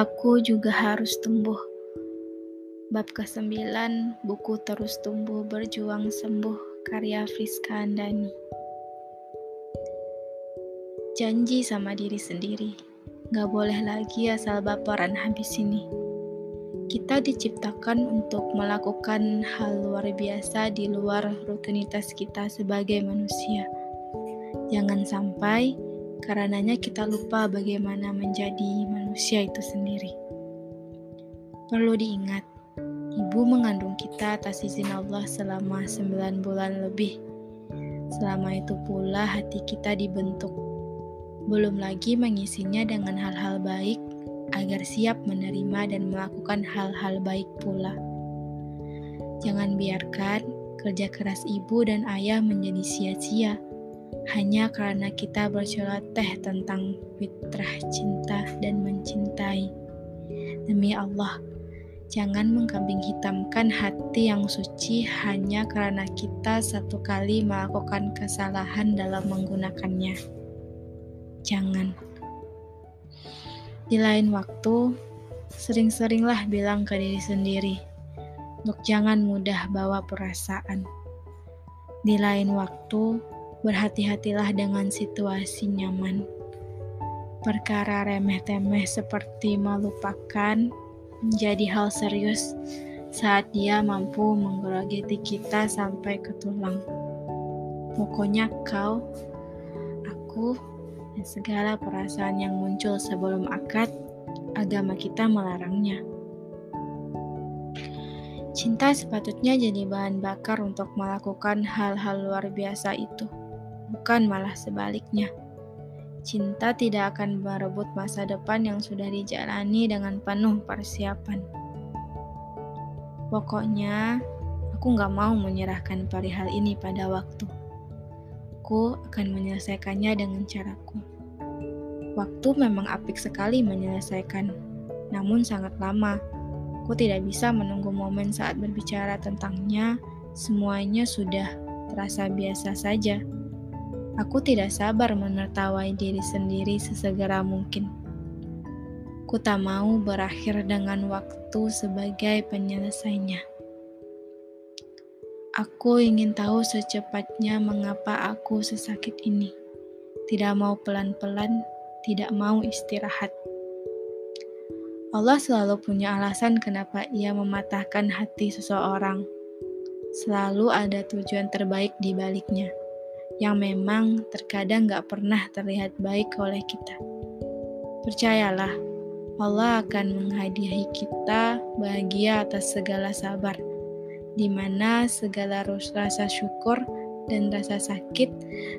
Aku juga harus tumbuh. Bab ke-9, buku Terus Tumbuh Berjuang Sembuh, karya Friska Andani. Janji sama diri sendiri, gak boleh lagi asal baperan habis ini. Kita diciptakan untuk melakukan hal luar biasa di luar rutinitas kita sebagai manusia. Jangan sampai karenanya kita lupa bagaimana menjadi manusia itu sendiri. Perlu diingat, ibu mengandung kita atas izin Allah selama 9 bulan lebih. Selama itu pula hati kita dibentuk. Belum lagi mengisinya dengan hal-hal baik agar siap menerima dan melakukan hal-hal baik pula. Jangan biarkan kerja keras ibu dan ayah menjadi sia-sia hanya karena kita berceloteh tentang fitrah cinta dan mencintai. Demi Allah, jangan mengkambing hitamkan hati yang suci hanya karena kita satu kali melakukan kesalahan dalam menggunakannya. Jangan. Di lain waktu, sering-seringlah bilang ke diri sendiri, untuk jangan mudah bawa perasaan. Di lain waktu, berhati-hatilah dengan situasi nyaman. Perkara remeh-temeh seperti melupakan menjadi hal serius saat dia mampu menggerogoti kita sampai ke tulang. Pokoknya kau, aku, dan segala perasaan yang muncul sebelum akad, agama kita melarangnya. Cinta sepatutnya jadi bahan bakar untuk melakukan hal-hal luar biasa itu bukan malah sebaliknya. Cinta tidak akan merebut masa depan yang sudah dijalani dengan penuh persiapan. Pokoknya, aku gak mau menyerahkan perihal ini pada waktu. Aku akan menyelesaikannya dengan caraku. Waktu memang apik sekali menyelesaikan, namun sangat lama. Aku tidak bisa menunggu momen saat berbicara tentangnya, semuanya sudah terasa biasa saja. Aku tidak sabar menertawai diri sendiri sesegera mungkin. Ku tak mau berakhir dengan waktu sebagai penyelesainya. Aku ingin tahu secepatnya mengapa aku sesakit ini. Tidak mau pelan-pelan, tidak mau istirahat. Allah selalu punya alasan kenapa ia mematahkan hati seseorang. Selalu ada tujuan terbaik di baliknya yang memang terkadang gak pernah terlihat baik oleh kita. Percayalah, Allah akan menghadiahi kita bahagia atas segala sabar, di mana segala rasa syukur dan rasa sakit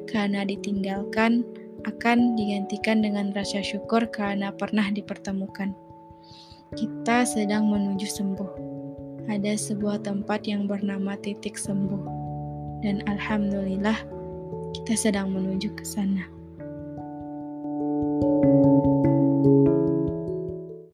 karena ditinggalkan akan digantikan dengan rasa syukur karena pernah dipertemukan. Kita sedang menuju sembuh. Ada sebuah tempat yang bernama titik sembuh. Dan alhamdulillah, kita sedang menuju ke sana.